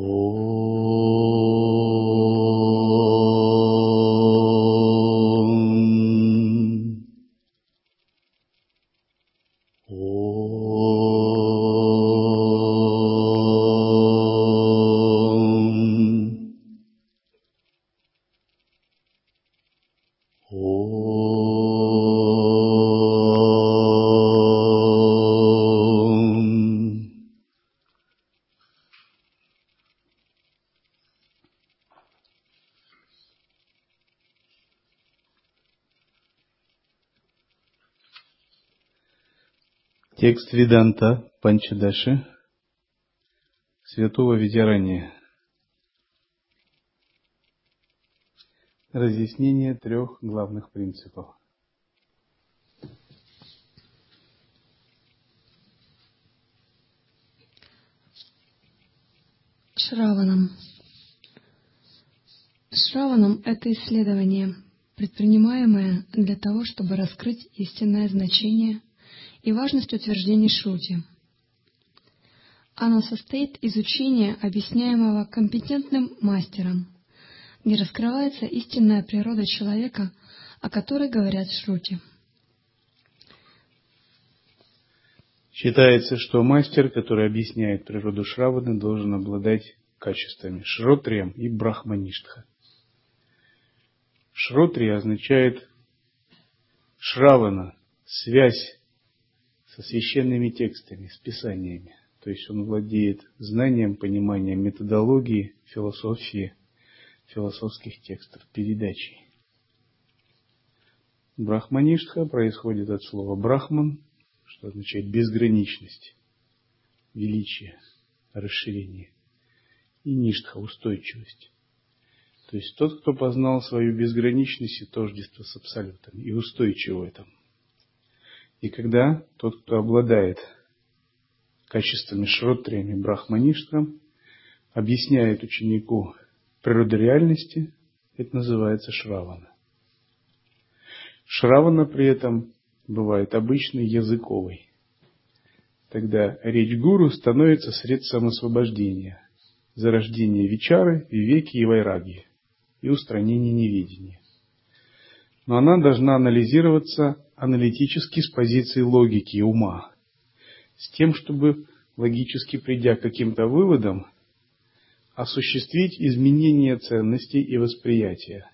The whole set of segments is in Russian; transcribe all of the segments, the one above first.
呜 Текст Виданта Панчадаши Святого Видярания. Разъяснение трех главных принципов. Шраванам. Шраванам – это исследование, предпринимаемое для того, чтобы раскрыть истинное значение – и важность утверждений Шрути. Оно состоит из учения, объясняемого компетентным мастером, где раскрывается истинная природа человека, о которой говорят Шрути. Считается, что мастер, который объясняет природу Шраваны, должен обладать качествами Шротрием и Брахмаништха. Шротри означает Шравана, связь со священными текстами, с писаниями. То есть он владеет знанием, пониманием методологии, философии, философских текстов, передачей. Брахмаништха происходит от слова брахман, что означает безграничность, величие, расширение. И ништха – устойчивость. То есть тот, кто познал свою безграничность и тождество с Абсолютом, и устойчив в этом – и когда тот, кто обладает качествами шротриями брахмаништхам, объясняет ученику природу реальности, это называется шравана. Шравана при этом бывает обычной языковой. Тогда речь гуру становится средством освобождения, зарождения вичары, вивеки и вайраги и устранения неведения. Но она должна анализироваться аналитически с позиции логики и ума, с тем, чтобы логически придя к каким-то выводам, осуществить изменение ценностей и восприятия.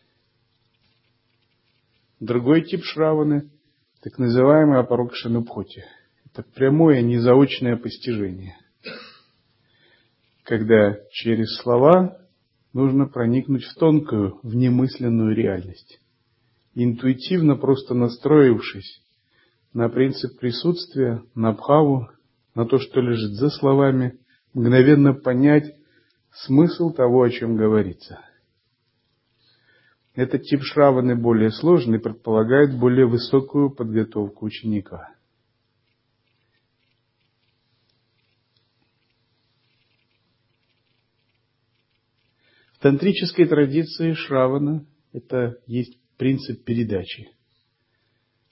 Другой тип шраваны – так называемый апарокшанубхоти. Это прямое незаочное постижение, когда через слова нужно проникнуть в тонкую, внемысленную реальность интуитивно просто настроившись на принцип присутствия, на бхаву, на то, что лежит за словами, мгновенно понять смысл того, о чем говорится. Этот тип шраваны более сложный, предполагает более высокую подготовку ученика. В тантрической традиции шравана это есть принцип передачи.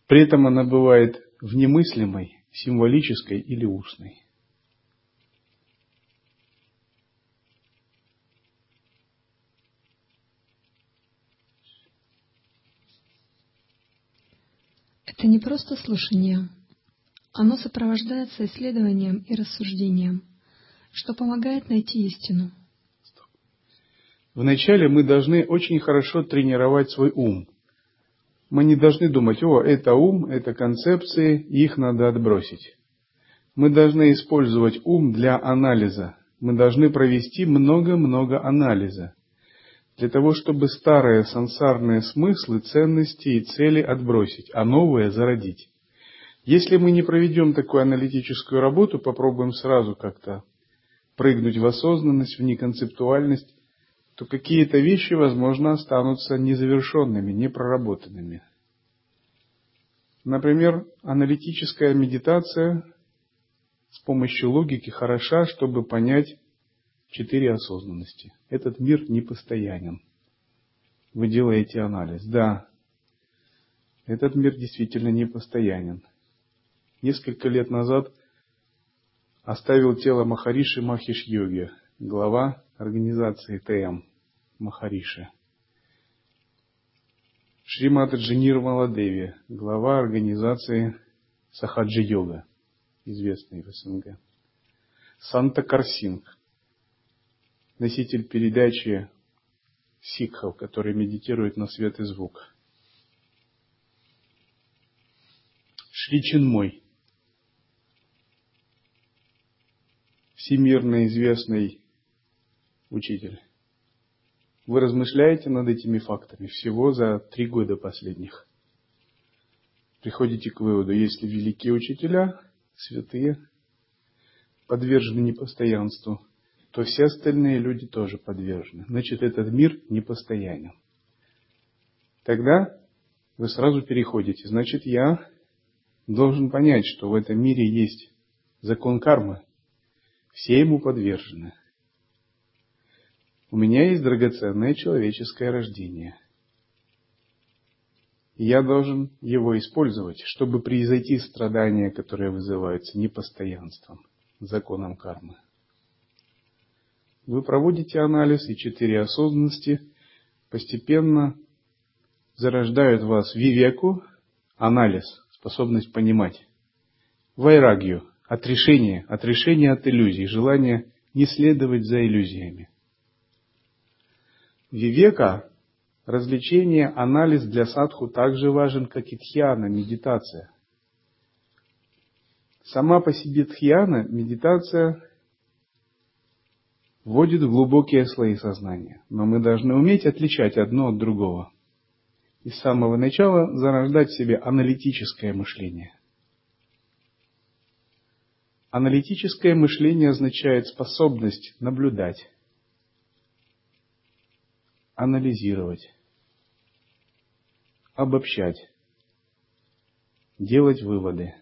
При этом она бывает внемыслимой, символической или устной. Это не просто слушание. Оно сопровождается исследованием и рассуждением, что помогает найти истину. Вначале мы должны очень хорошо тренировать свой ум – мы не должны думать, о, это ум, это концепции, их надо отбросить. Мы должны использовать ум для анализа. Мы должны провести много-много анализа. Для того, чтобы старые сансарные смыслы, ценности и цели отбросить, а новые зародить. Если мы не проведем такую аналитическую работу, попробуем сразу как-то прыгнуть в осознанность, в неконцептуальность, то какие-то вещи, возможно, останутся незавершенными, непроработанными. Например, аналитическая медитация с помощью логики хороша, чтобы понять четыре осознанности. Этот мир непостоянен. Вы делаете анализ. Да, этот мир действительно непостоянен. Несколько лет назад оставил тело Махариши Махиш Йоги, глава организации ТМ Махариши. Шримат Джинир Маладеви, глава организации Сахаджи Йога, известный в СНГ. Санта Карсинг, носитель передачи сикхов, которые медитируют на свет и звук. Шри Чинмой, всемирно известный учитель. Вы размышляете над этими фактами всего за три года последних. Приходите к выводу, если великие учителя, святые, подвержены непостоянству, то все остальные люди тоже подвержены. Значит, этот мир непостоянен. Тогда вы сразу переходите. Значит, я должен понять, что в этом мире есть закон кармы. Все ему подвержены. У меня есть драгоценное человеческое рождение. И я должен его использовать, чтобы произойти страдания, которые вызываются непостоянством, законом кармы. Вы проводите анализ, и четыре осознанности постепенно зарождают в вас вивеку, анализ, способность понимать, вайрагию, отрешение, отрешение от иллюзий, желание не следовать за иллюзиями. Вивека, развлечение, анализ для садху также важен, как и тхьяна, медитация. Сама по себе тхьяна, медитация, вводит в глубокие слои сознания. Но мы должны уметь отличать одно от другого. И с самого начала зарождать в себе аналитическое мышление. Аналитическое мышление означает способность наблюдать, анализировать, обобщать, делать выводы,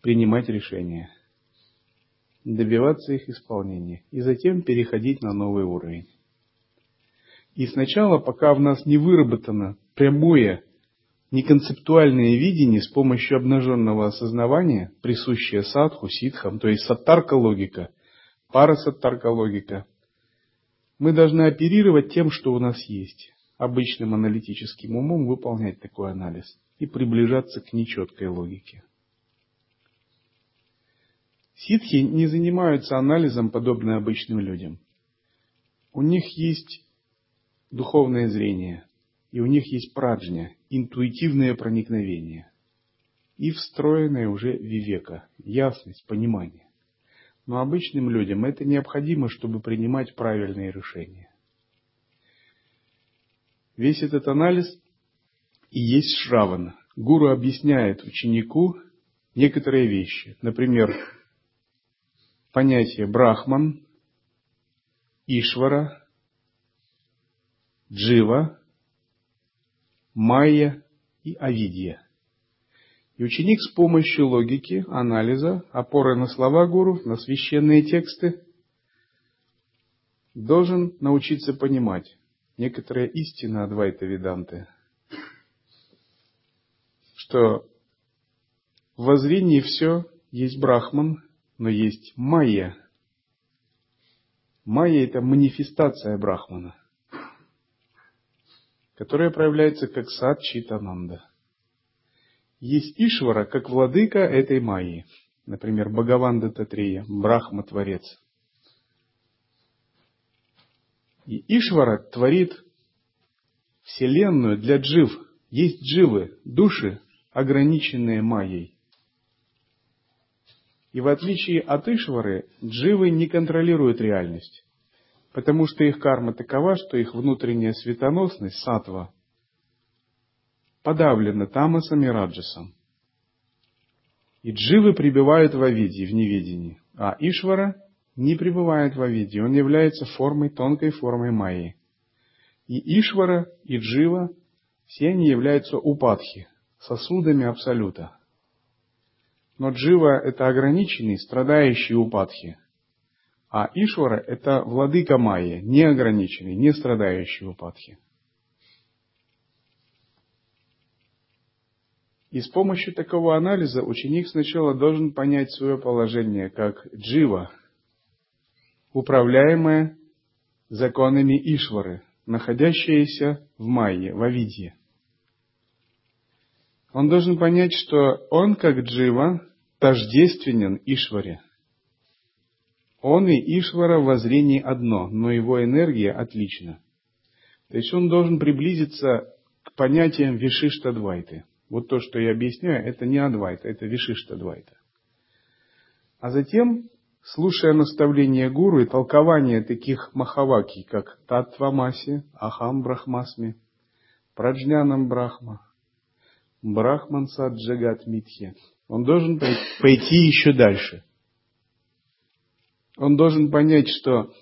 принимать решения – добиваться их исполнения и затем переходить на новый уровень. И сначала, пока в нас не выработано прямое, неконцептуальное видение с помощью обнаженного осознавания, присущее садху, ситхам, то есть саттарка логика, парасаттарка логика, мы должны оперировать тем, что у нас есть, обычным аналитическим умом выполнять такой анализ и приближаться к нечеткой логике. Ситхи не занимаются анализом, подобно обычным людям. У них есть духовное зрение, и у них есть праджня, интуитивное проникновение, и встроенное уже вивека, ясность, понимание. Но обычным людям это необходимо, чтобы принимать правильные решения. Весь этот анализ и есть Шравана. Гуру объясняет ученику некоторые вещи. Например, понятие Брахман, Ишвара, Джива, Майя и Авидья. И ученик с помощью логики, анализа, опоры на слова гуру, на священные тексты, должен научиться понимать некоторые истины Адвайта Веданты, что в воззрении все есть Брахман, но есть майя. Майя – это манифестация Брахмана, которая проявляется как сад Читананда. Есть Ишвара, как владыка этой майи. Например, Бхагаванда Татрия, Брахма-творец. И Ишвара творит Вселенную для джив. Есть дживы, души, ограниченные майей. И в отличие от Ишвары, дживы не контролируют реальность, потому что их карма такова, что их внутренняя светоносность, сатва, подавлена тамасом и раджасом. И дживы пребывают в Авидии, в неведении, а Ишвара не пребывает в Авидии, он является формой, тонкой формой Майи. И Ишвара, и Джива, все они являются упадхи, сосудами Абсолюта – но джива – это ограниченный, страдающий упадхи. А Ишвара – это владыка Майя, неограниченный, не страдающий упадхи. И с помощью такого анализа ученик сначала должен понять свое положение как джива, управляемое законами Ишвары, находящееся в Майе, в Авидье. Он должен понять, что он, как Джива, тождественен Ишваре. Он и Ишвара в воззрении одно, но его энергия отлична. То есть он должен приблизиться к понятиям Вишиштадвайты. Вот то, что я объясняю, это не Адвайта, это Вишиштадвайта. А затем, слушая наставления гуру и толкование таких махаваки, как Татвамаси, Ахам Брахмасми, Праджнянам Брахма, Брахман Саджагат Митхе, он должен пойти еще дальше. Он должен понять, что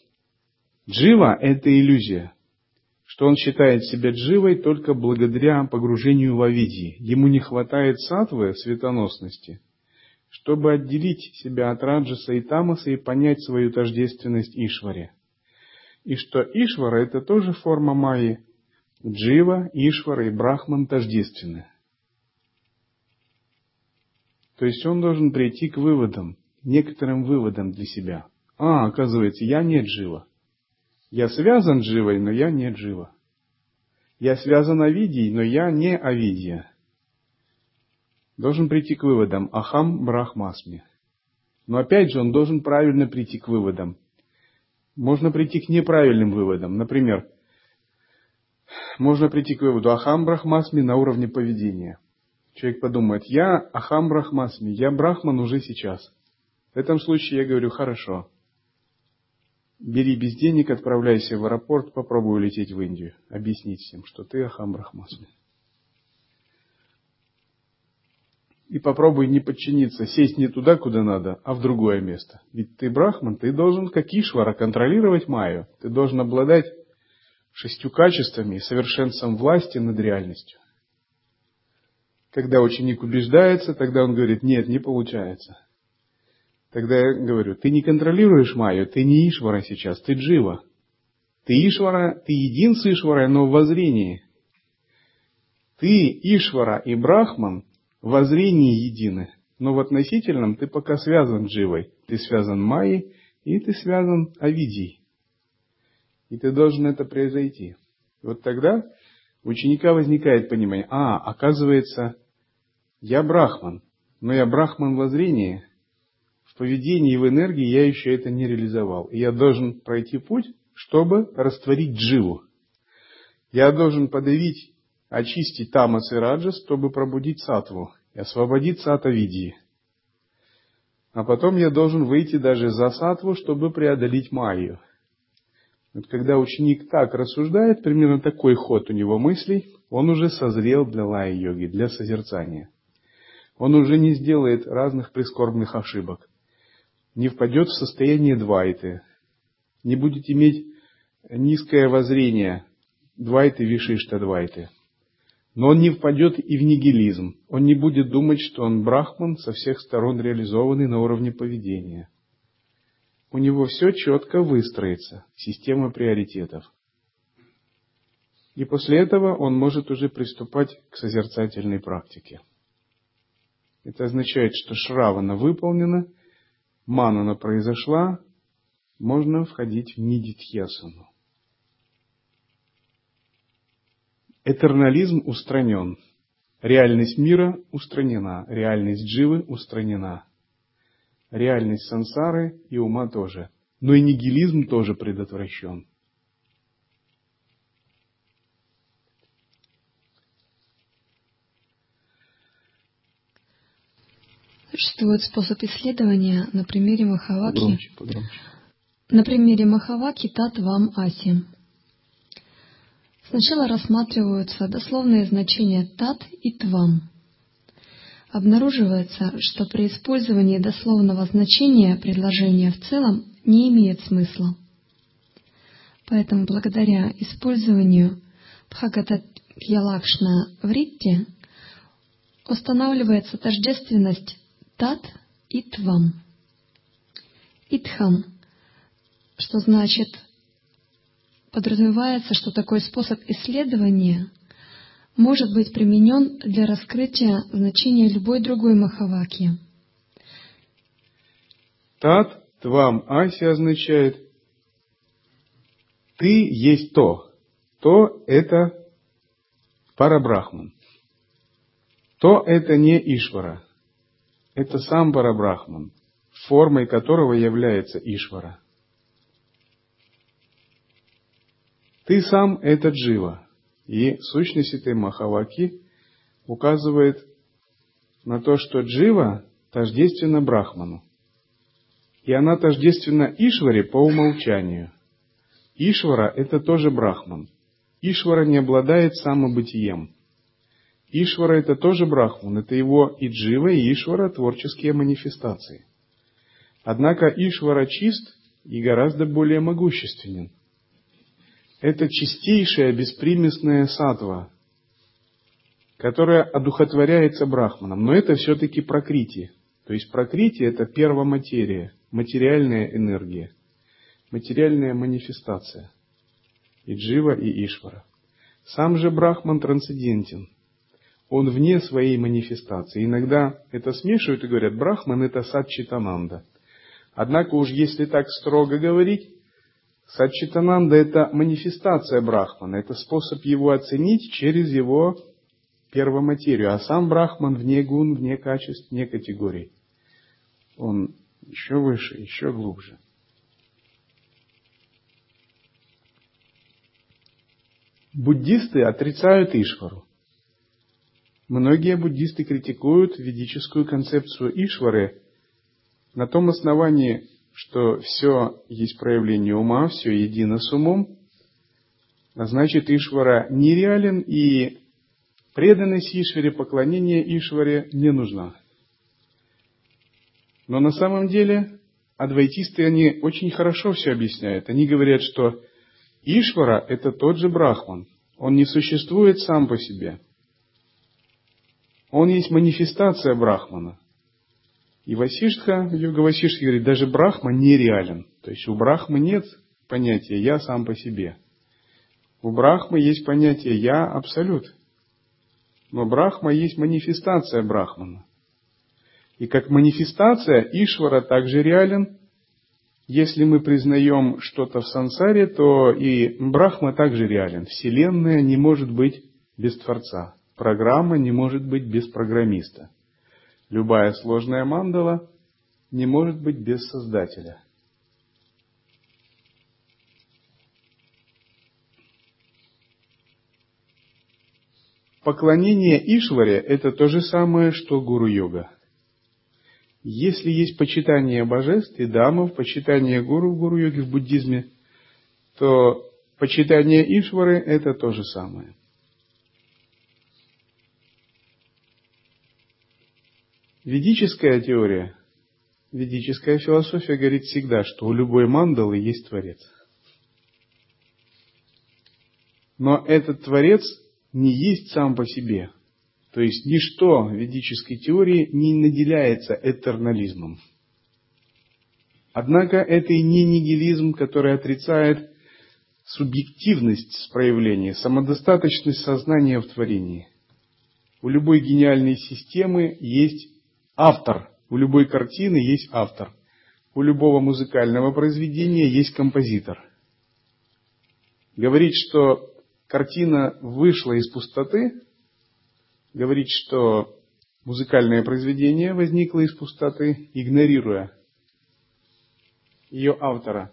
джива – это иллюзия, что он считает себя дживой только благодаря погружению в Авидии. Ему не хватает сатвы, светоносности, чтобы отделить себя от Раджаса и Тамаса и понять свою тождественность Ишваре. И что Ишвара – это тоже форма Майи. Джива, Ишвара и Брахман тождественны. То есть он должен прийти к выводам, некоторым выводам для себя. А, оказывается, я не Джива. Я связан Дживой, но я не Джива. Я связан Авидией, но я не Авидия. Должен прийти к выводам Ахам Брахмасми. Но опять же, он должен правильно прийти к выводам. Можно прийти к неправильным выводам. Например, можно прийти к выводу Ахам Брахмасми на уровне поведения. Человек подумает, я Ахам Брахмасми, я Брахман уже сейчас. В этом случае я говорю, хорошо, бери без денег, отправляйся в аэропорт, попробуй улететь в Индию. Объяснить всем, что ты Ахам Брахмасми. И попробуй не подчиниться, сесть не туда, куда надо, а в другое место. Ведь ты брахман, ты должен, как Ишвара, контролировать Майю. Ты должен обладать шестью качествами и совершенством власти над реальностью. Когда ученик убеждается, тогда он говорит, нет, не получается. Тогда я говорю, ты не контролируешь Майю, ты не Ишвара сейчас, ты Джива. Ты Ишвара, ты един с Ишварой, но в воззрении. Ты Ишвара и Брахман в воззрении едины, но в относительном ты пока связан Дживой. Ты связан Майей и ты связан Авидией. И ты должен это произойти. Вот тогда у ученика возникает понимание, а, оказывается, я брахман, но я брахман во зрении, в поведении и в энергии я еще это не реализовал. И я должен пройти путь, чтобы растворить дживу. Я должен подавить, очистить тамас и раджас, чтобы пробудить сатву и освободиться от авидии. А потом я должен выйти даже за сатву, чтобы преодолеть майю. Вот когда ученик так рассуждает, примерно такой ход у него мыслей, он уже созрел для лая-йоги, для созерцания он уже не сделает разных прискорбных ошибок, не впадет в состояние двайты, не будет иметь низкое воззрение двайты, вишишта двайты. Но он не впадет и в нигилизм. Он не будет думать, что он брахман со всех сторон реализованный на уровне поведения. У него все четко выстроится, система приоритетов. И после этого он может уже приступать к созерцательной практике. Это означает, что шравана выполнена, манана произошла, можно входить в нидитхьясану. Этернализм устранен. Реальность мира устранена. Реальность дживы устранена. Реальность сансары и ума тоже. Но и нигилизм тоже предотвращен. Существует способ исследования на примере Махаваки. Погромче, погромче. На примере Махаваки Тат Вам Аси. Сначала рассматриваются дословные значения Тат и Твам. Обнаруживается, что при использовании дословного значения предложения в целом не имеет смысла. Поэтому благодаря использованию Бхагататьялакшна в Ритте устанавливается тождественность Тат и Твам. Итхам, что значит, подразумевается, что такой способ исследования может быть применен для раскрытия значения любой другой махаваки. Тат, твам, аси означает ты есть то. То – это Парабрахман. То – это не Ишвара. Это сам Парабрахман, формой которого является Ишвара. Ты сам – это Джива. И сущность этой Махаваки указывает на то, что Джива тождественна Брахману. И она тождественна Ишваре по умолчанию. Ишвара – это тоже Брахман. Ишвара не обладает самобытием. Ишвара – это тоже Брахман, это его и Джива, и Ишвара – творческие манифестации. Однако Ишвара чист и гораздо более могущественен. Это чистейшая беспримесная сатва, которая одухотворяется Брахманом. Но это все-таки прокрити. То есть прокрити – это первоматерия, материальная энергия, материальная манифестация. И Джива, и Ишвара. Сам же Брахман трансцендентен. Он вне своей манифестации. Иногда это смешивают и говорят, Брахман – это Садчитананда. Однако уж если так строго говорить, Садчитананда – это манифестация Брахмана, это способ его оценить через его первоматерию, а сам Брахман вне гун, вне качеств, вне категорий. Он еще выше, еще глубже. Буддисты отрицают Ишвару. Многие буддисты критикуют ведическую концепцию Ишвары на том основании, что все есть проявление ума, все едино с умом, а значит Ишвара нереален и преданность Ишваре, поклонение Ишваре не нужна. Но на самом деле адвайтисты, они очень хорошо все объясняют. Они говорят, что Ишвара – это тот же Брахман. Он не существует сам по себе. Он есть манифестация Брахмана. И Васиштха, йога Васиштха говорит, даже Брахма нереален. То есть у Брахмы нет понятия «я сам по себе». У Брахмы есть понятие «я абсолют». Но Брахма есть манифестация Брахмана. И как манифестация Ишвара также реален. Если мы признаем что-то в сансаре, то и Брахма также реален. Вселенная не может быть без Творца. Программа не может быть без программиста. Любая сложная мандала не может быть без Создателя. Поклонение Ишваре – это то же самое, что гуру-йога. Если есть почитание божеств и дамов, почитание гуру в гуру-йоге в буддизме, то почитание Ишвары – это то же самое – Ведическая теория, ведическая философия говорит всегда, что у любой мандалы есть Творец. Но этот Творец не есть сам по себе. То есть ничто в ведической теории не наделяется этернализмом. Однако это и не нигилизм, который отрицает субъективность проявления, самодостаточность сознания в творении. У любой гениальной системы есть автор. У любой картины есть автор. У любого музыкального произведения есть композитор. Говорить, что картина вышла из пустоты, говорить, что музыкальное произведение возникло из пустоты, игнорируя ее автора.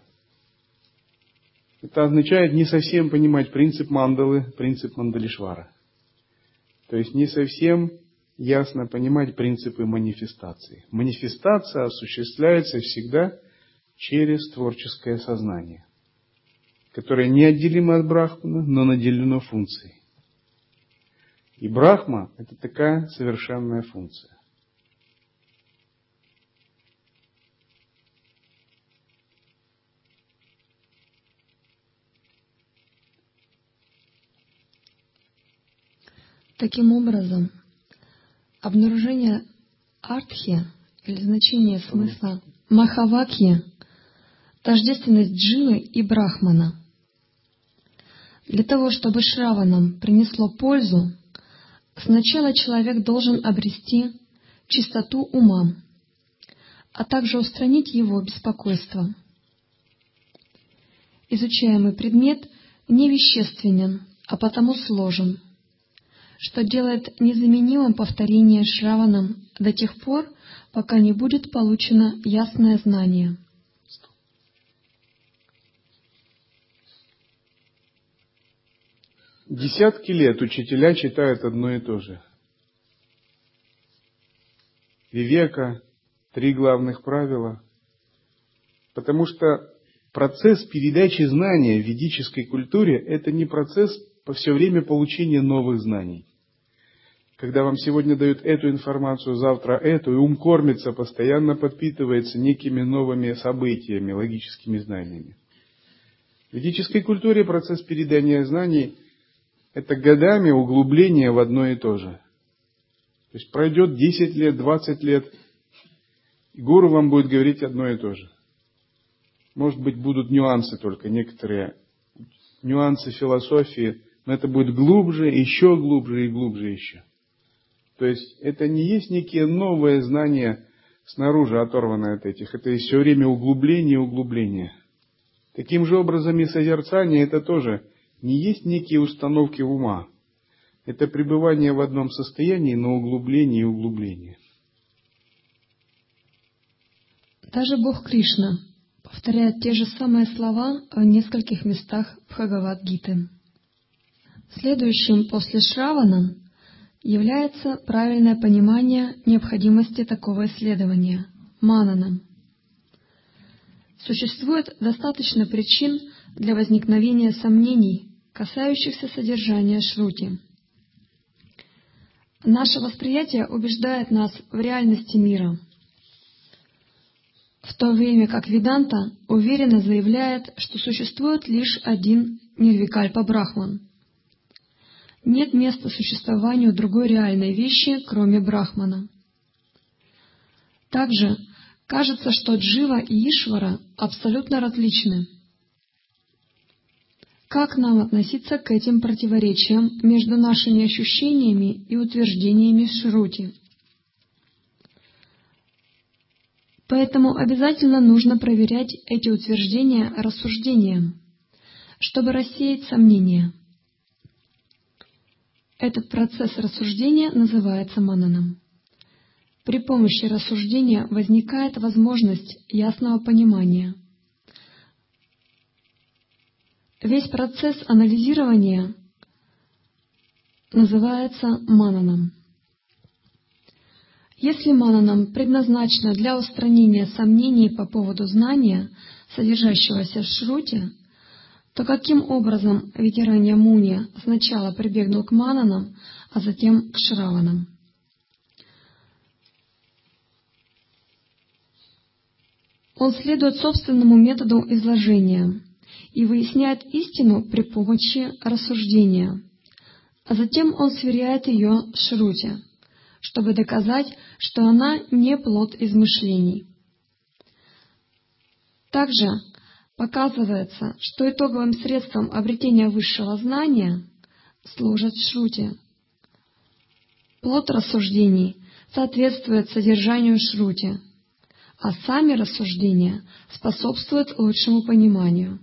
Это означает не совсем понимать принцип мандалы, принцип мандалишвара. То есть не совсем ясно понимать принципы манифестации. Манифестация осуществляется всегда через творческое сознание, которое неотделимо от Брахмана, но наделено функцией. И Брахма – это такая совершенная функция. Таким образом, Обнаружение артхи или значение смысла махавакьи – тождественность дживы и брахмана. Для того, чтобы шраванам принесло пользу, сначала человек должен обрести чистоту ума, а также устранить его беспокойство. изучаемый предмет невещественен, а потому сложен, что делает незаменимым повторение Шраваном до тех пор, пока не будет получено ясное знание. Десятки лет учителя читают одно и то же. Вивека, три главных правила. Потому что процесс передачи знания в ведической культуре – это не процесс по все время получения новых знаний. Когда вам сегодня дают эту информацию, завтра эту, и ум кормится, постоянно подпитывается некими новыми событиями, логическими знаниями. В ведической культуре процесс передания знаний – это годами углубление в одно и то же. То есть пройдет 10 лет, 20 лет, и гуру вам будет говорить одно и то же. Может быть, будут нюансы только, некоторые нюансы философии, но это будет глубже, еще глубже и глубже еще. То есть это не есть некие новые знания снаружи оторванные от этих. Это все время углубление и углубление. Таким же образом и созерцание это тоже не есть некие установки ума. Это пребывание в одном состоянии, но углубление и углубление. Даже Бог Кришна повторяет те же самые слова в нескольких местах Бхагавад-гиты. Следующим после Шравана является правильное понимание необходимости такого исследования – мананом. Существует достаточно причин для возникновения сомнений касающихся содержания шрути. Наше восприятие убеждает нас в реальности мира, в то время как Веданта уверенно заявляет, что существует лишь один Нирвикальпа Брахман. Нет места существованию другой реальной вещи, кроме Брахмана. Также кажется, что Джива и Ишвара абсолютно различны – как нам относиться к этим противоречиям между нашими ощущениями и утверждениями Шрути? Поэтому обязательно нужно проверять эти утверждения рассуждением, чтобы рассеять сомнения. Этот процесс рассуждения называется мананом. При помощи рассуждения возникает возможность ясного понимания – Весь процесс анализирования называется мананом. Если мананом предназначено для устранения сомнений по поводу знания, содержащегося в шруте, то каким образом ветерания Муни сначала прибегнул к мананам, а затем к шраванам? Он следует собственному методу изложения – и выясняет истину при помощи рассуждения, а затем он сверяет ее с Шрути, чтобы доказать, что она не плод измышлений. Также показывается, что итоговым средством обретения высшего знания служат Шрути. Плод рассуждений соответствует содержанию Шрути, а сами рассуждения способствуют лучшему пониманию.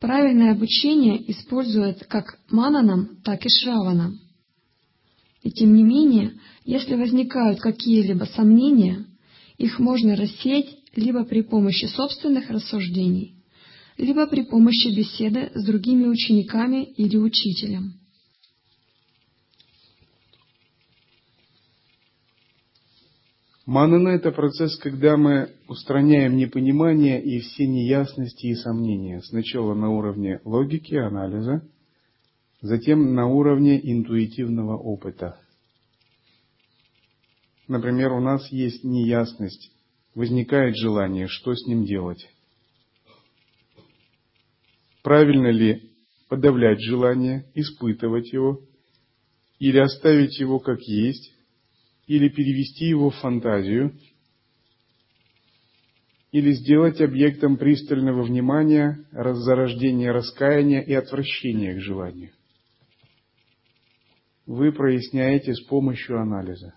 Правильное обучение использует как мананам, так и шраванам. И тем не менее, если возникают какие-либо сомнения, их можно рассеять либо при помощи собственных рассуждений, либо при помощи беседы с другими учениками или учителем. Манана – это процесс, когда мы устраняем непонимание и все неясности и сомнения. Сначала на уровне логики, анализа, затем на уровне интуитивного опыта. Например, у нас есть неясность, возникает желание, что с ним делать. Правильно ли подавлять желание, испытывать его, или оставить его как есть, или перевести его в фантазию, или сделать объектом пристального внимания зарождения раскаяния и отвращения к желанию. Вы проясняете с помощью анализа.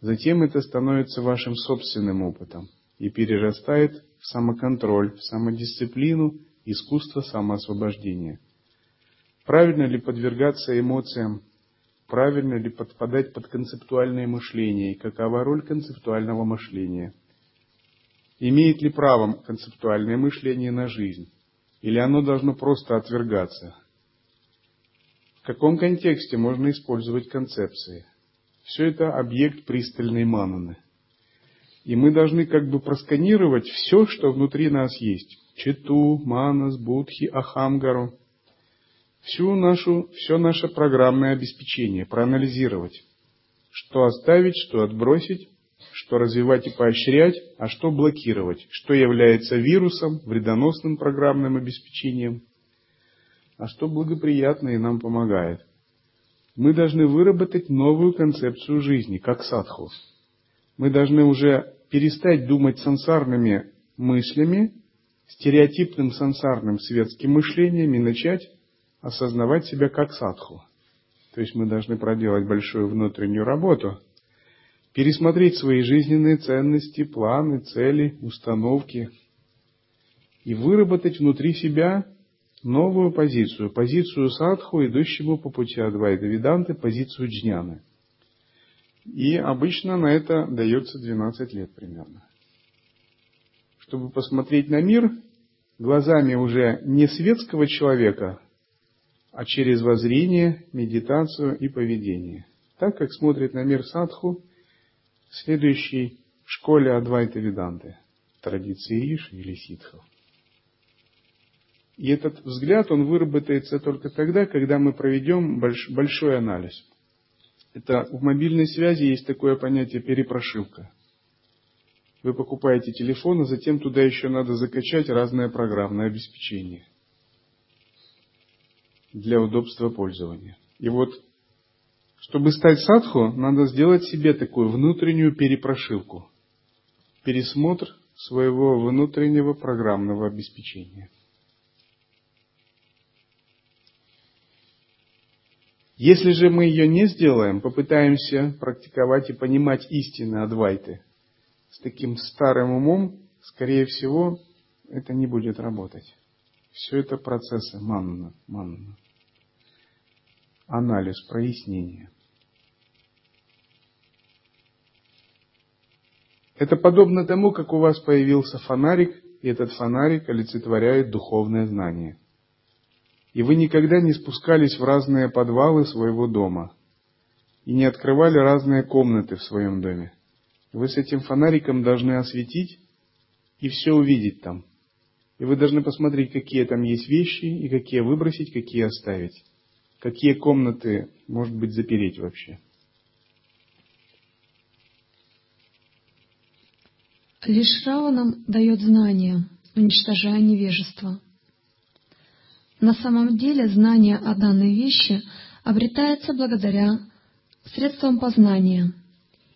Затем это становится вашим собственным опытом. и перерастает в самоконтроль, в самодисциплину, искусство самоосвобождения. Правильно ли подвергаться эмоциям? Правильно ли подпадать под концептуальное мышление? И какова роль концептуального мышления? Имеет ли право концептуальное мышление на жизнь? Или оно должно просто отвергаться? В каком контексте можно использовать концепции? Все это объект пристальной мананы. И мы должны как бы просканировать все, что внутри нас есть. Читу, манас, будхи, ахамгару. Всю нашу, все наше программное обеспечение проанализировать. Что оставить, что отбросить, что развивать и поощрять, а что блокировать, что является вирусом, вредоносным программным обеспечением, а что благоприятно и нам помогает. Мы должны выработать новую концепцию жизни, как садху. Мы должны уже перестать думать сансарными мыслями, стереотипным сансарным светским мышлением и начать осознавать себя как садху. То есть мы должны проделать большую внутреннюю работу, пересмотреть свои жизненные ценности, планы, цели, установки и выработать внутри себя новую позицию, позицию садху, идущему по пути Адвайта Веданты, позицию джняны. И обычно на это дается 12 лет примерно. Чтобы посмотреть на мир глазами уже не светского человека, а через воззрение, медитацию и поведение. Так как смотрит на мир садху, следующий в школе Адвайта Веданты, традиции Иши или ситхов. И этот взгляд, он выработается только тогда, когда мы проведем больш, большой анализ. Это в мобильной связи есть такое понятие перепрошивка. Вы покупаете телефон, а затем туда еще надо закачать разное программное обеспечение для удобства пользования. И вот, чтобы стать садху, надо сделать себе такую внутреннюю перепрошивку, пересмотр своего внутреннего программного обеспечения. Если же мы ее не сделаем, попытаемся практиковать и понимать истины Адвайты с таким старым умом, скорее всего, это не будет работать. Все это процессы манна, манна. Анализ, прояснение. Это подобно тому, как у вас появился фонарик, и этот фонарик олицетворяет духовное знание – и вы никогда не спускались в разные подвалы своего дома и не открывали разные комнаты в своем доме. Вы с этим фонариком должны осветить и все увидеть там. И вы должны посмотреть, какие там есть вещи, и какие выбросить, какие оставить. Какие комнаты, может быть, запереть вообще. Лишь Раванам дает знание, уничтожая невежество. На самом деле знание о данной вещи обретается благодаря средствам познания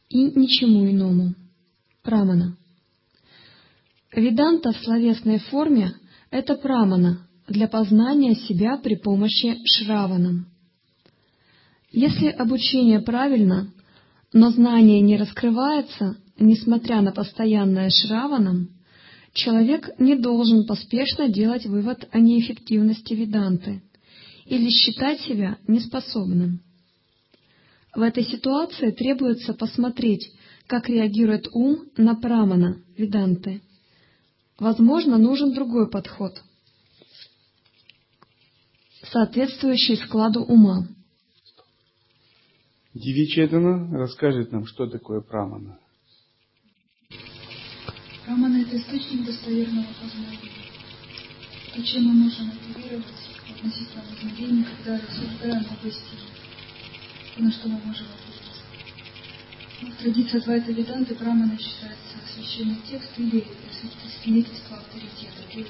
и ничему иному. Прамана. Веданта в словесной форме – это прамана для познания себя при помощи шраванам. Если обучение правильно, но знание не раскрывается, несмотря на постоянное шраванам, Человек не должен поспешно делать вывод о неэффективности веданты или считать себя неспособным. В этой ситуации требуется посмотреть, как реагирует ум на прамана веданты. Возможно, нужен другой подход, соответствующий складу ума. Дивичетана расскажет нам, что такое прамана. Роман – это источник достоверного познания. То, чем мы можем оперировать относительно измерений, когда рассуждаем об истине, то, на что мы можем опереться. Ну, в традиции Адвайта Веданты Брамана считается священный текст или свидетельство авторитета, святых.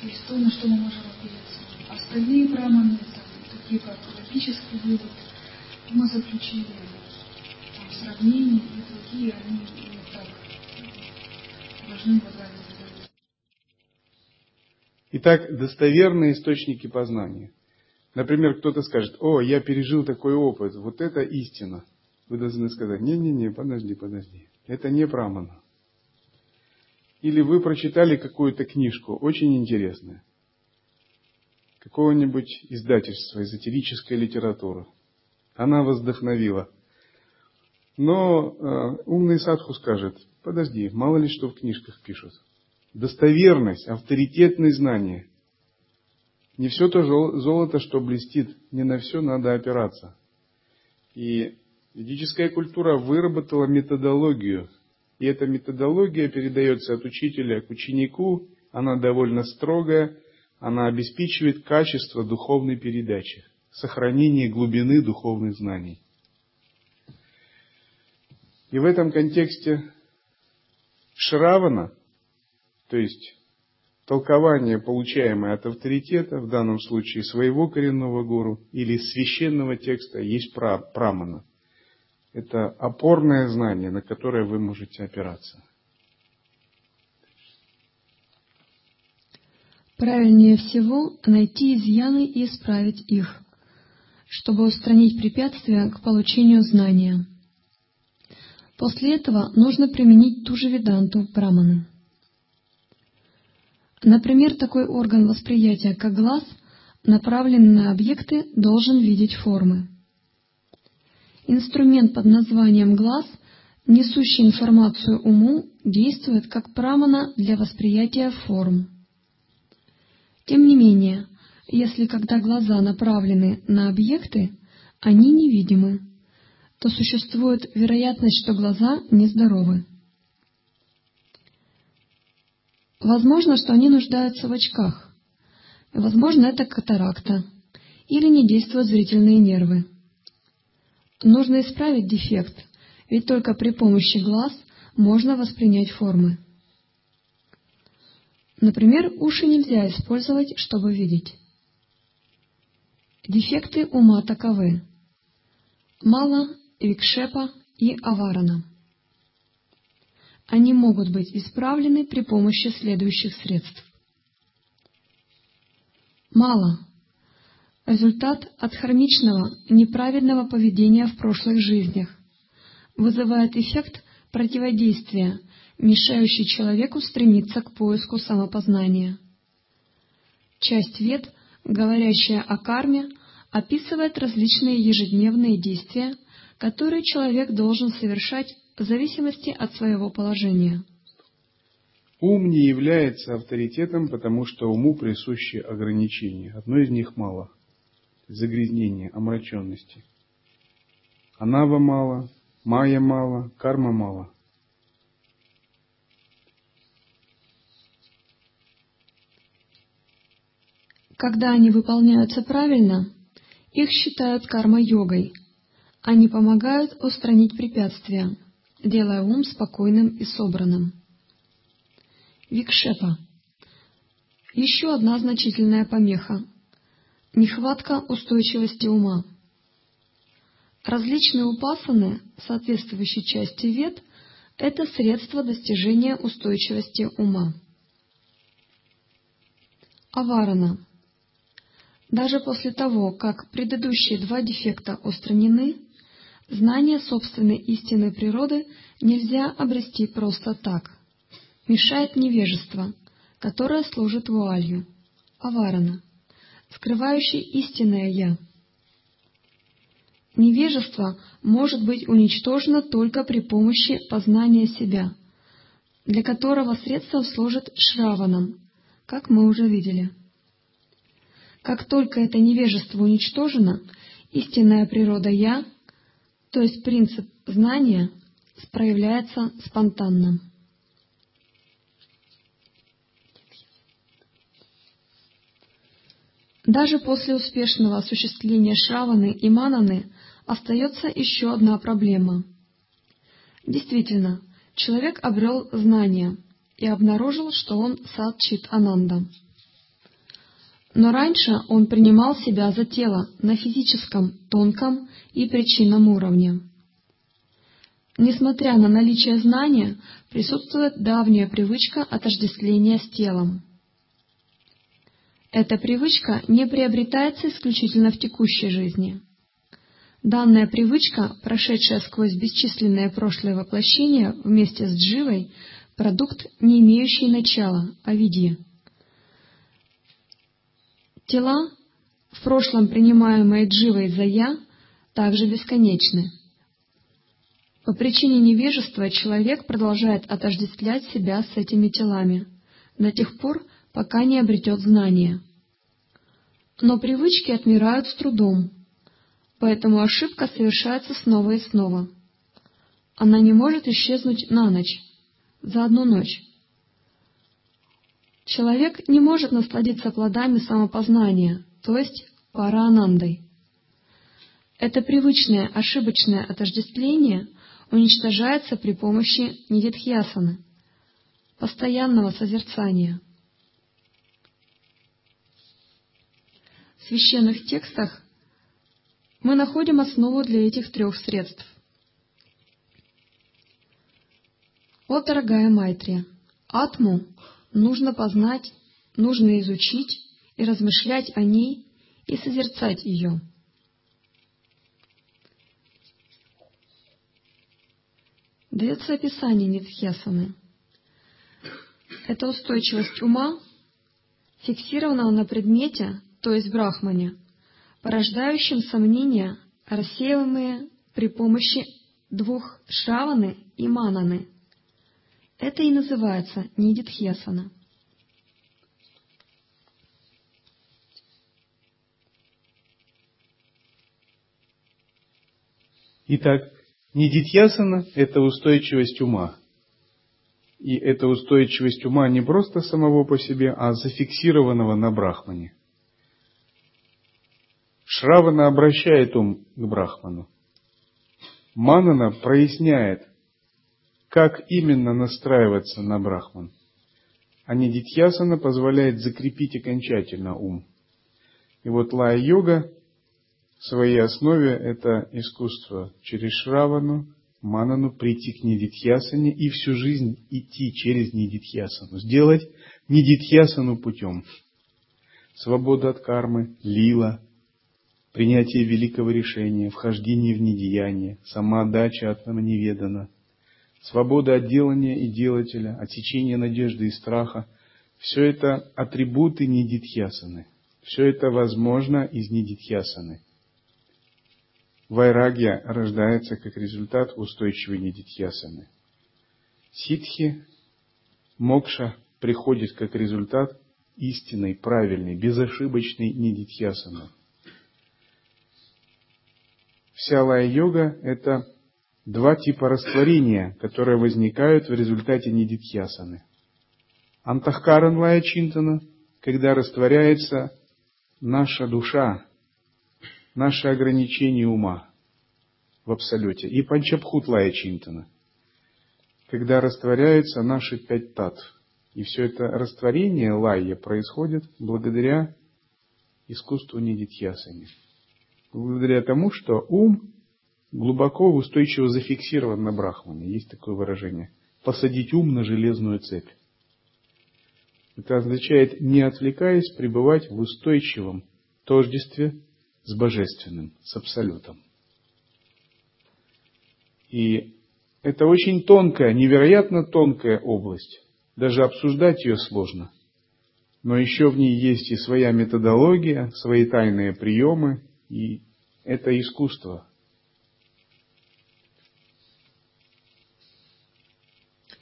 То есть то, на что мы можем опереться. Остальные браманы, такие как логический вывод, умозаключение, там, сравнение и другие, они Итак, достоверные источники познания. Например, кто-то скажет, о, я пережил такой опыт, вот это истина. Вы должны сказать, не-не-не, подожди, подожди. Это не прамана. Или вы прочитали какую-то книжку, очень интересную, какого-нибудь издательства, эзотерическая литература. Она вас вдохновила. Но э, умный садху скажет, подожди, мало ли что в книжках пишут. Достоверность, авторитетные знания. Не все то золото, что блестит, не на все надо опираться. И ведическая культура выработала методологию. И эта методология передается от учителя к ученику, она довольно строгая, она обеспечивает качество духовной передачи, сохранение глубины духовных знаний. И в этом контексте Шравана, то есть толкование, получаемое от авторитета, в данном случае своего коренного гуру, или священного текста, есть прамана. Это опорное знание, на которое вы можете опираться. Правильнее всего найти изъяны и исправить их, чтобы устранить препятствия к получению знания. После этого нужно применить ту же веданту праманы. Например, такой орган восприятия, как глаз, направленный на объекты, должен видеть формы. Инструмент под названием глаз, несущий информацию уму, действует как прамана для восприятия форм. Тем не менее, если когда глаза направлены на объекты, они невидимы то существует вероятность, что глаза нездоровы. Возможно, что они нуждаются в очках. Возможно, это катаракта или не действуют зрительные нервы. Нужно исправить дефект, ведь только при помощи глаз можно воспринять формы. Например, уши нельзя использовать, чтобы видеть. Дефекты ума таковы. Мало Викшепа и Аварана. Они могут быть исправлены при помощи следующих средств. Мало. Результат от хармичного, неправедного поведения в прошлых жизнях вызывает эффект противодействия, мешающий человеку стремиться к поиску самопознания. Часть вет, говорящая о карме, описывает различные ежедневные действия – которые человек должен совершать в зависимости от своего положения. Ум не является авторитетом, потому что уму присущи ограничения. Одно из них мало. Загрязнение, омраченности. Анава мало, майя мало, карма мало. Когда они выполняются правильно, их считают карма-йогой – они помогают устранить препятствия, делая ум спокойным и собранным. Викшепа. Еще одна значительная помеха – нехватка устойчивости ума. Различные упасаны, соответствующие части вет, это средство достижения устойчивости ума. Аварана. Даже после того, как предыдущие два дефекта устранены, Знание собственной истинной природы нельзя обрести просто так. Мешает невежество, которое служит вуалью, аварана, скрывающей истинное «я». Невежество может быть уничтожено только при помощи познания себя, для которого средством служит шраваном, как мы уже видели. Как только это невежество уничтожено, истинная природа «я» То есть принцип знания проявляется спонтанно. Даже после успешного осуществления шраваны и мананы остается еще одна проблема. Действительно, человек обрел знания и обнаружил, что он садчит ананда. Но раньше он принимал себя за тело на физическом, тонком и причинном уровне. Несмотря на наличие знания, присутствует давняя привычка отождествления с телом. Эта привычка не приобретается исключительно в текущей жизни. Данная привычка, прошедшая сквозь бесчисленные прошлые воплощения вместе с дживой, продукт, не имеющий начала, авидья. Тела, в прошлом принимаемые дживой за «я», также бесконечны. По причине невежества человек продолжает отождествлять себя с этими телами до тех пор, пока не обретет знания. Но привычки отмирают с трудом, поэтому ошибка совершается снова и снова. Она не может исчезнуть на ночь, за одну ночь. Человек не может насладиться плодами самопознания, то есть параанандой. Это привычное ошибочное отождествление уничтожается при помощи нидитхьясаны, постоянного созерцания. В священных текстах мы находим основу для этих трех средств. О, дорогая Майтрия, Атму нужно познать, нужно изучить и размышлять о ней и созерцать ее. Дается описание Нитхьясаны. Это устойчивость ума, фиксированного на предмете, то есть брахмане, порождающим сомнения, рассеиваемые при помощи двух шраваны и мананы. Это и называется нидитхьясана. Итак, нидитьясана – это устойчивость ума. И эта устойчивость ума не просто самого по себе, а зафиксированного на брахмане – Шравана обращает ум к Брахману. Манана проясняет, как именно настраиваться на Брахман. А Нидитьясана позволяет закрепить окончательно ум. И вот лая-йога в своей основе это искусство через Шравану, Манану прийти к Нидитьясане и всю жизнь идти через Нидитьясану. Сделать Нидитьясану путем. Свобода от кармы, лила, принятие великого решения, вхождение в недеяние, самоотдача от неведана, свобода от делания и делателя, отсечение надежды и страха – все это атрибуты нидитьясаны. Все это возможно из нидитьясаны. Вайрагья рождается как результат устойчивой нидитьясаны. Ситхи, мокша приходит как результат истинной, правильной, безошибочной нидитьясаны – Вся лая-йога – это два типа растворения, которые возникают в результате нидитьясаны. Антахкаран лая чинтана, когда растворяется наша душа, наши ограничения ума в абсолюте. И панчабхут чинтана, когда растворяются наши пять татв. И все это растворение лайя происходит благодаря искусству нидитьясани благодаря тому, что ум глубоко устойчиво зафиксирован на брахмане. Есть такое выражение. Посадить ум на железную цепь. Это означает, не отвлекаясь, пребывать в устойчивом тождестве с божественным, с абсолютом. И это очень тонкая, невероятно тонкая область. Даже обсуждать ее сложно. Но еще в ней есть и своя методология, свои тайные приемы, и это искусство.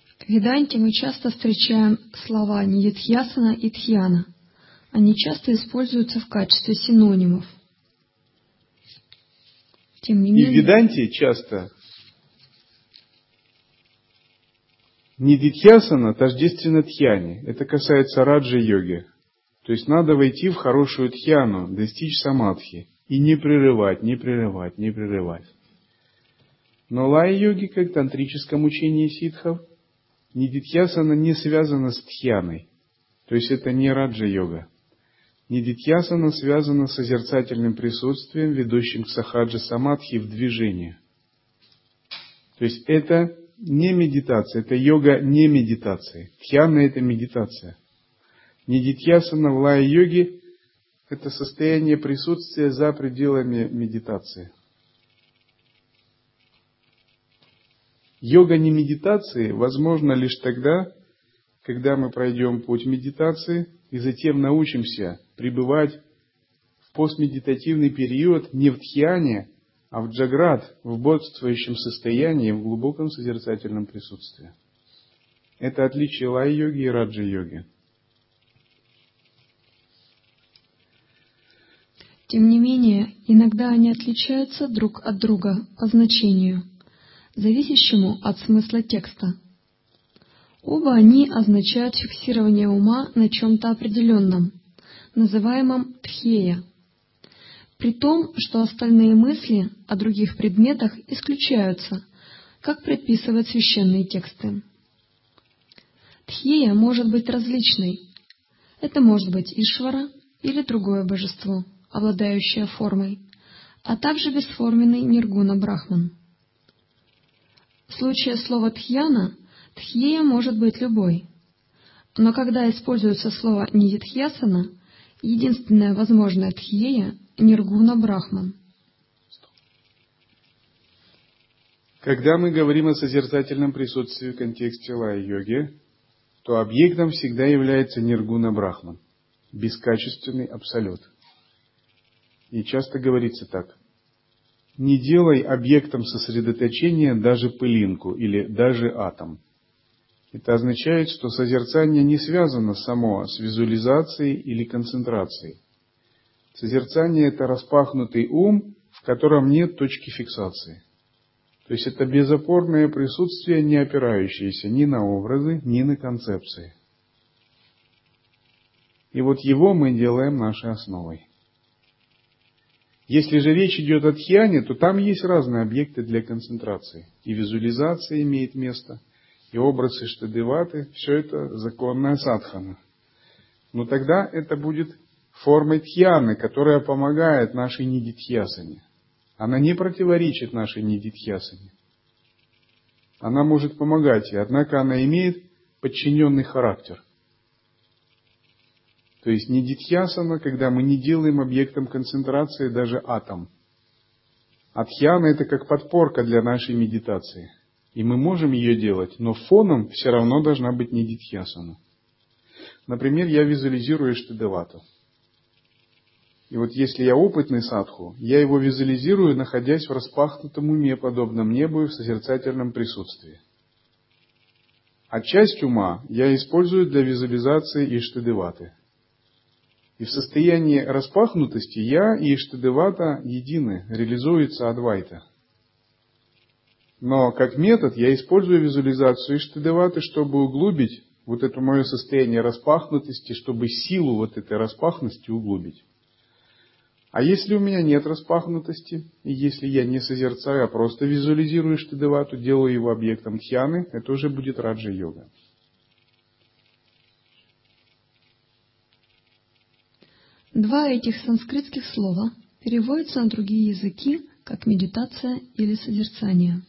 В Веданте мы часто встречаем слова Нидитхьясана и Тхьяна. Они часто используются в качестве синонимов. Тем не менее... И в Веданте часто Нидитхьясана тождественно Тхьяне. Это касается раджа-йоги. То есть надо войти в хорошую тхьяну, достичь самадхи. И не прерывать, не прерывать, не прерывать. Но лай-йоги, как тантрическом учении ситхов, нидитьясана не связана с тхьяной. То есть это не раджа-йога. Нидитьясана связана с созерцательным присутствием, ведущим к сахаджа самадхи в движение. То есть это не медитация, это йога не медитации. Тхьяна это медитация. Нидитьясана в лай-йоге это состояние присутствия за пределами медитации. Йога не медитации возможна лишь тогда, когда мы пройдем путь медитации и затем научимся пребывать в постмедитативный период не в тхьяне, а в джаград, в бодствующем состоянии, в глубоком созерцательном присутствии. Это отличие лай-йоги и раджа-йоги. Тем не менее, иногда они отличаются друг от друга по значению, зависящему от смысла текста. Оба они означают фиксирование ума на чем-то определенном, называемом тхея, при том, что остальные мысли о других предметах исключаются, как предписывают священные тексты. Тхея может быть различной. Это может быть Ишвара или другое божество – обладающая формой, а также бесформенный ниргуна брахман. В случае слова тхьяна, тхьея может быть любой. Но когда используется слово нидитхьясана, единственная возможная тхьея – ниргуна брахман. Когда мы говорим о созерцательном присутствии в контексте лай-йоги, то объектом всегда является ниргуна брахман, бескачественный абсолют – и часто говорится так. Не делай объектом сосредоточения даже пылинку или даже атом. Это означает, что созерцание не связано само с визуализацией или концентрацией. Созерцание – это распахнутый ум, в котором нет точки фиксации. То есть это безопорное присутствие, не опирающееся ни на образы, ни на концепции. И вот его мы делаем нашей основой. Если же речь идет о тхьяне, то там есть разные объекты для концентрации. И визуализация имеет место, и образы штадеваты, все это законная садхана. Но тогда это будет формой тхьяны, которая помогает нашей нидитхьясане. Она не противоречит нашей нидитхьясане. Она может помогать, и однако она имеет подчиненный характер. То есть не дитхьясана, когда мы не делаем объектом концентрации даже атом. Адхьяна это как подпорка для нашей медитации. И мы можем ее делать, но фоном все равно должна быть не дитхьясана. Например, я визуализирую Штадевату. И вот если я опытный садху, я его визуализирую, находясь в распахнутом уме, подобном небу и в созерцательном присутствии. А часть ума я использую для визуализации Иштадеваты. И в состоянии распахнутости я и Иштадевата едины, реализуется Адвайта. Но как метод я использую визуализацию Иштадеваты, чтобы углубить вот это мое состояние распахнутости, чтобы силу вот этой распахнутости углубить. А если у меня нет распахнутости, и если я не созерцаю, а просто визуализирую Штадевату, делаю его объектом тхьяны, это уже будет раджа-йога. Два этих санскритских слова переводятся на другие языки как медитация или созерцание.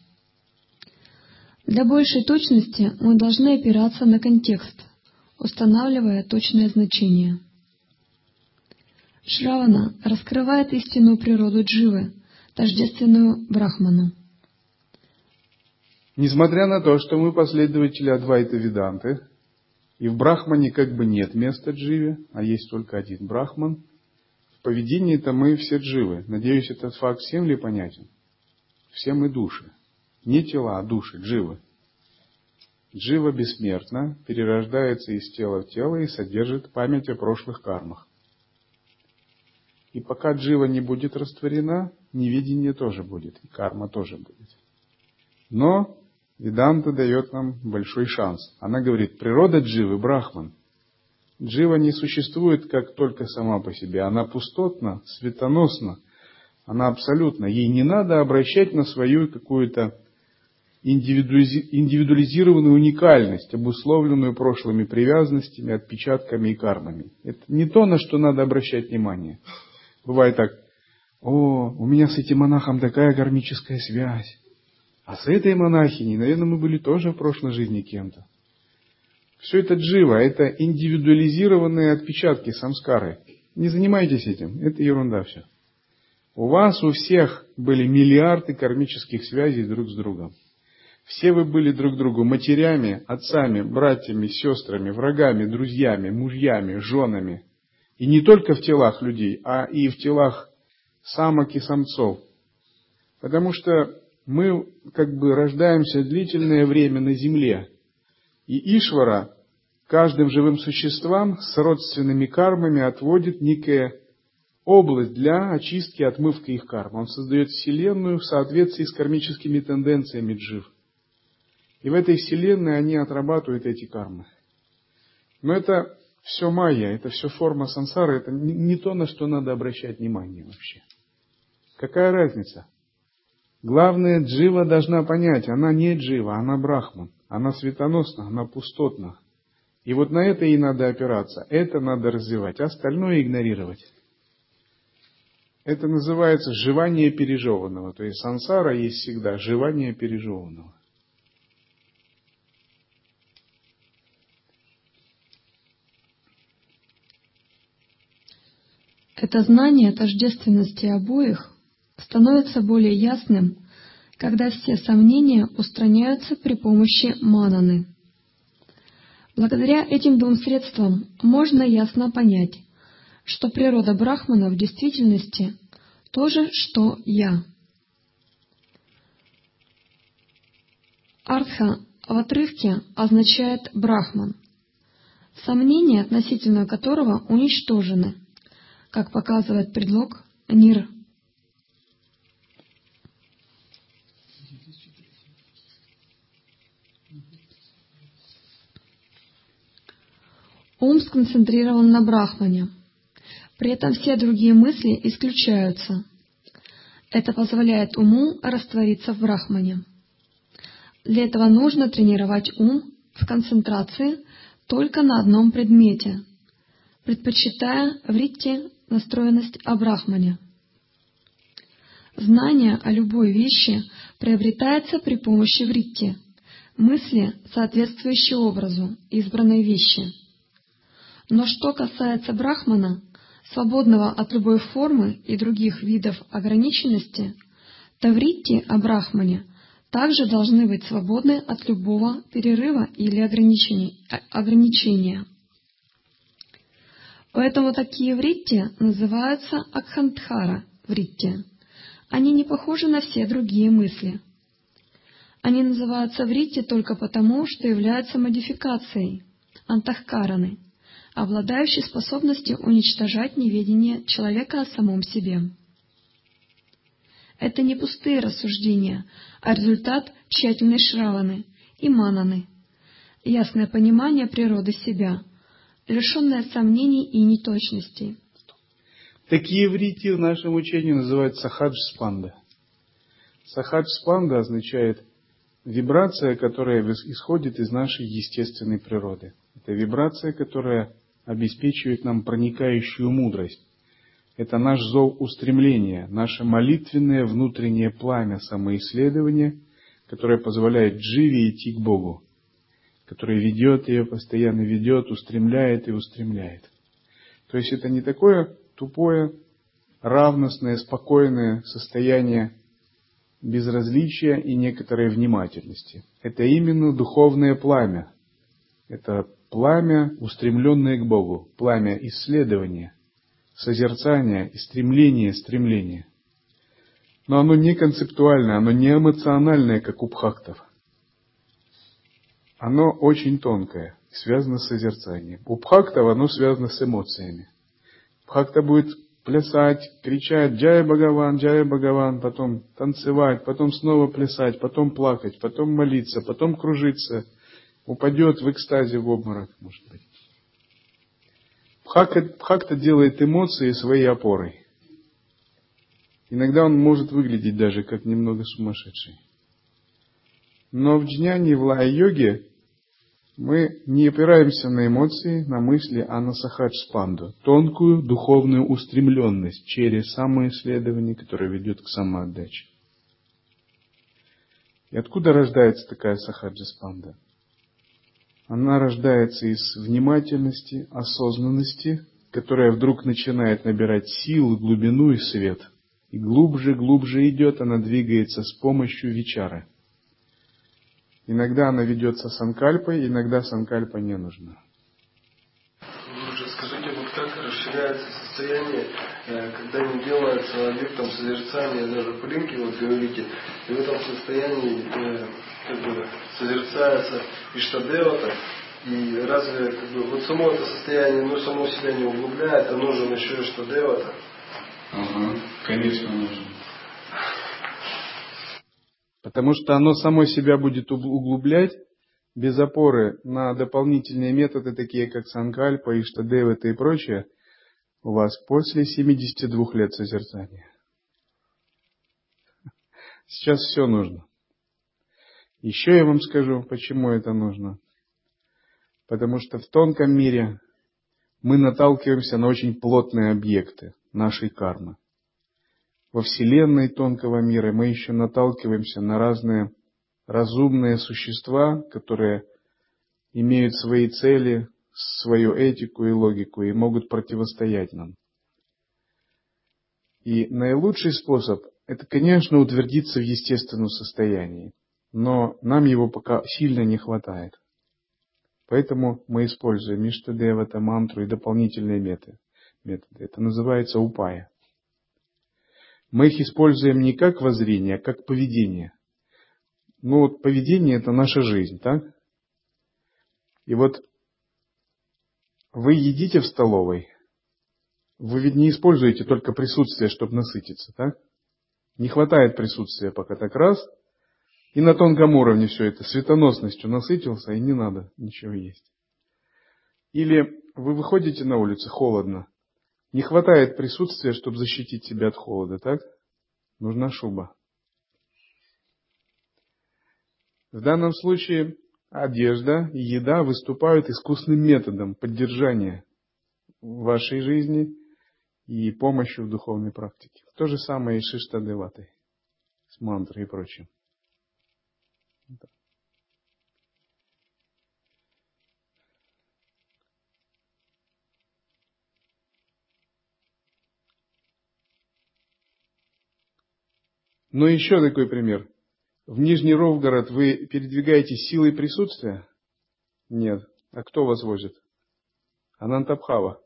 Для большей точности мы должны опираться на контекст, устанавливая точное значение. Шравана раскрывает истинную природу дживы, тождественную Брахману. Несмотря на то, что мы последователи Адвайта Веданты, и в Брахмане как бы нет места дживе, а есть только один Брахман. В поведении-то мы все дживы. Надеюсь, этот факт всем ли понятен? Все мы души. Не тела, а души, дживы. Джива бессмертна, перерождается из тела в тело и содержит память о прошлых кармах. И пока джива не будет растворена, невидение тоже будет, и карма тоже будет. Но Веданта дает нам большой шанс. Она говорит, природа дживы – брахман. Джива не существует как только сама по себе. Она пустотна, светоносна. Она абсолютно. Ей не надо обращать на свою какую-то индивидуализированную уникальность, обусловленную прошлыми привязанностями, отпечатками и кармами. Это не то, на что надо обращать внимание. Бывает так, о, у меня с этим монахом такая кармическая связь. А с этой монахиней, наверное, мы были тоже в прошлой жизни кем-то. Все это джива, это индивидуализированные отпечатки самскары. Не занимайтесь этим, это ерунда все. У вас у всех были миллиарды кармических связей друг с другом. Все вы были друг другу матерями, отцами, братьями, сестрами, врагами, друзьями, мужьями, женами. И не только в телах людей, а и в телах самок и самцов. Потому что мы как бы рождаемся длительное время на земле. И Ишвара каждым живым существам с родственными кармами отводит некая область для очистки, отмывки их карм. Он создает Вселенную в соответствии с кармическими тенденциями джив. И в этой Вселенной они отрабатывают эти кармы. Но это все майя, это все форма сансары, это не то, на что надо обращать внимание вообще. Какая разница? Главное, Джива должна понять, она не Джива, она Брахман, она светоносна, она пустотна. И вот на это и надо опираться, это надо развивать, остальное игнорировать. Это называется жевание пережеванного. То есть сансара есть всегда жевание пережеванного. Это знание тождественности обоих становится более ясным, когда все сомнения устраняются при помощи мананы. Благодаря этим двум средствам можно ясно понять, что природа Брахмана в действительности то же, что «я». Артха в отрывке означает «брахман», сомнения относительно которого уничтожены, как показывает предлог «нир». Ум сконцентрирован на Брахмане. При этом все другие мысли исключаются. Это позволяет уму раствориться в Брахмане. Для этого нужно тренировать ум в концентрации только на одном предмете, предпочитая в ритте настроенность о Брахмане. Знание о любой вещи приобретается при помощи вритти, мысли, соответствующей образу избранной вещи. Но что касается Брахмана, свободного от любой формы и других видов ограниченности, тавритти о Брахмане также должны быть свободны от любого перерыва или ограничения. Поэтому такие вритти называются акхантхара вритти. Они не похожи на все другие мысли. Они называются вритти только потому, что являются модификацией антахкараны – обладающий способностью уничтожать неведение человека о самом себе. Это не пустые рассуждения, а результат тщательной шраваны и мананы, ясное понимание природы себя, лишенное сомнений и неточностей. Такие врити в нашем учении называют сахадж-спанда. Сахадж-спанда означает вибрация, которая исходит из нашей естественной природы. Это вибрация, которая обеспечивает нам проникающую мудрость. Это наш зов устремления, наше молитвенное внутреннее пламя самоисследования, которое позволяет Дживе идти к Богу, которое ведет ее, постоянно ведет, устремляет и устремляет. То есть это не такое тупое, равностное, спокойное состояние безразличия и некоторой внимательности. Это именно духовное пламя. Это Пламя, устремленное к Богу, пламя исследования, созерцания и стремления, стремления. Но оно не концептуальное, оно не эмоциональное, как у бхактов. Оно очень тонкое, связано с созерцанием. У бхактов оно связано с эмоциями. Бхакта будет плясать, кричать «Джая Бхагаван, Джая Бхагаван», потом танцевать, потом снова плясать, потом плакать, потом молиться, потом кружиться – упадет в экстазе в обморок, может быть. Бхакта делает эмоции своей опорой. Иногда он может выглядеть даже как немного сумасшедший. Но в джняне, в лая-йоге мы не опираемся на эмоции, на мысли, а на сахадж-спанду, тонкую духовную устремленность через самоисследование, которое ведет к самоотдаче. И откуда рождается такая сахаджа-спанда? Она рождается из внимательности, осознанности, которая вдруг начинает набирать силу, глубину и свет. И глубже, глубже идет, она двигается с помощью вечара. Иногда она ведется санкальпой, иногда санкальпа не нужна. Скажите, вот расширяется состояние, э, когда не делается объектом созерцания даже пылинки, вот говорите, и в этом состоянии э, как бы созерцается Иштадевата, и разве как бы, вот само это состояние, ну, само себя не углубляет, а нужен еще Иштадевата? Ага, конечно нужен. Потому что оно само себя будет углублять без опоры на дополнительные методы, такие как Санкальпа, Иштадевата и прочее, у вас после 72 лет созерцания. Сейчас все нужно. Еще я вам скажу, почему это нужно. Потому что в тонком мире мы наталкиваемся на очень плотные объекты нашей кармы. Во Вселенной тонкого мира мы еще наталкиваемся на разные разумные существа, которые имеют свои цели, свою этику и логику и могут противостоять нам. И наилучший способ – это, конечно, утвердиться в естественном состоянии, но нам его пока сильно не хватает. Поэтому мы используем Иштадевата, мантру и дополнительные методы. методы. Это называется упая. Мы их используем не как воззрение, а как поведение. Ну вот поведение это наша жизнь, так? И вот вы едите в столовой, вы ведь не используете только присутствие, чтобы насытиться, так? Не хватает присутствия пока так раз, и на тонком уровне все это светоносностью насытился, и не надо ничего есть. Или вы выходите на улицу, холодно, не хватает присутствия, чтобы защитить себя от холода, так? Нужна шуба. В данном случае одежда и еда выступают искусным методом поддержания вашей жизни и помощи в духовной практике. То же самое и с Шиштадеватой, с мантрой и прочим. Ну, еще такой пример. В Нижний Ровгород вы передвигаетесь силой присутствия? Нет. А кто вас возит? Анантабхава.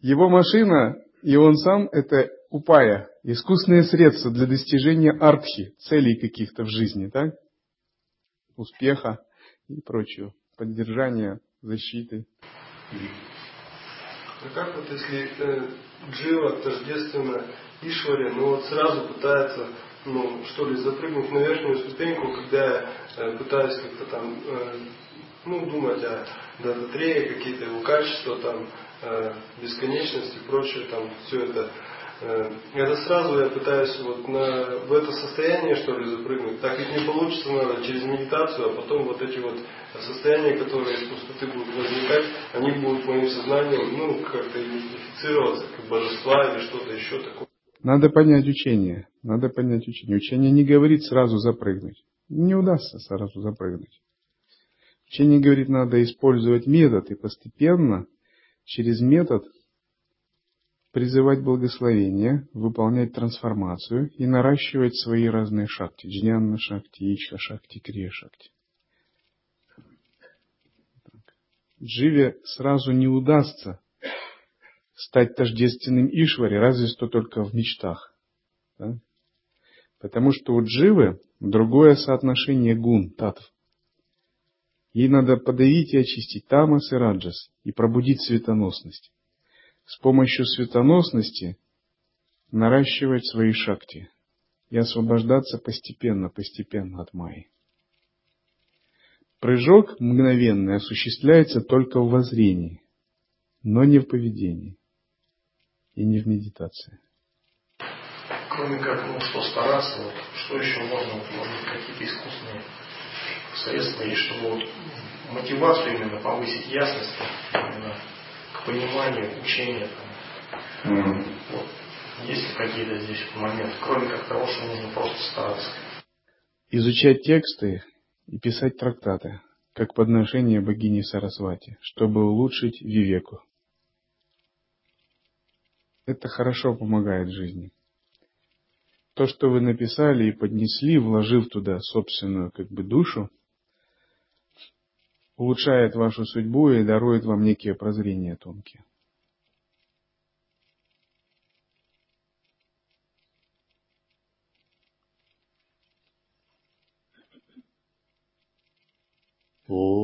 Его машина и он сам – это упая, искусственное средство для достижения артхи, целей каких-то в жизни, так? Успеха и прочего, поддержания, защиты. А как вот если э, Джива тождественно Ишваре, но вот сразу пытается, ну, что ли, запрыгнуть на верхнюю ступеньку, когда я э, пытаюсь как-то там, э, ну, думать о дататрее, какие-то его качества, там, э, бесконечность и прочее, там, все это это сразу я пытаюсь вот на, в это состояние, что ли, запрыгнуть. Так ведь не получится, надо через медитацию, а потом вот эти вот состояния, которые из пустоты будут возникать, они будут моим сознанием, ну, как-то идентифицироваться, как божества или что-то еще такое. Надо понять учение. Надо понять учение. Учение не говорит сразу запрыгнуть. Не удастся сразу запрыгнуть. Учение говорит, надо использовать метод и постепенно через метод призывать благословение, выполнять трансформацию и наращивать свои разные шакти. Джнянна шакти, ичха шакти, крия шакти. Дживе сразу не удастся стать тождественным Ишваре, разве что только в мечтах. Да? Потому что у Дживы другое соотношение гун, татв. Ей надо подавить и очистить тамас и раджас и пробудить светоносность с помощью светоносности наращивать свои шакти и освобождаться постепенно, постепенно от майи. Прыжок мгновенный осуществляется только в воззрении, но не в поведении и не в медитации. Кроме как, ну, что стараться, вот, что еще можно, может быть, какие-то искусственные средства есть, чтобы вот мотивацию именно повысить ясность, пониманию, учению. Mm. Вот. Есть ли какие-то здесь моменты, кроме как того, что нужно просто стараться? Изучать тексты и писать трактаты, как подношение богини Сарасвати, чтобы улучшить вивеку. Это хорошо помогает жизни. То, что вы написали и поднесли, вложив туда собственную как бы душу, улучшает вашу судьбу и дарует вам некие прозрения тонкие. Oh.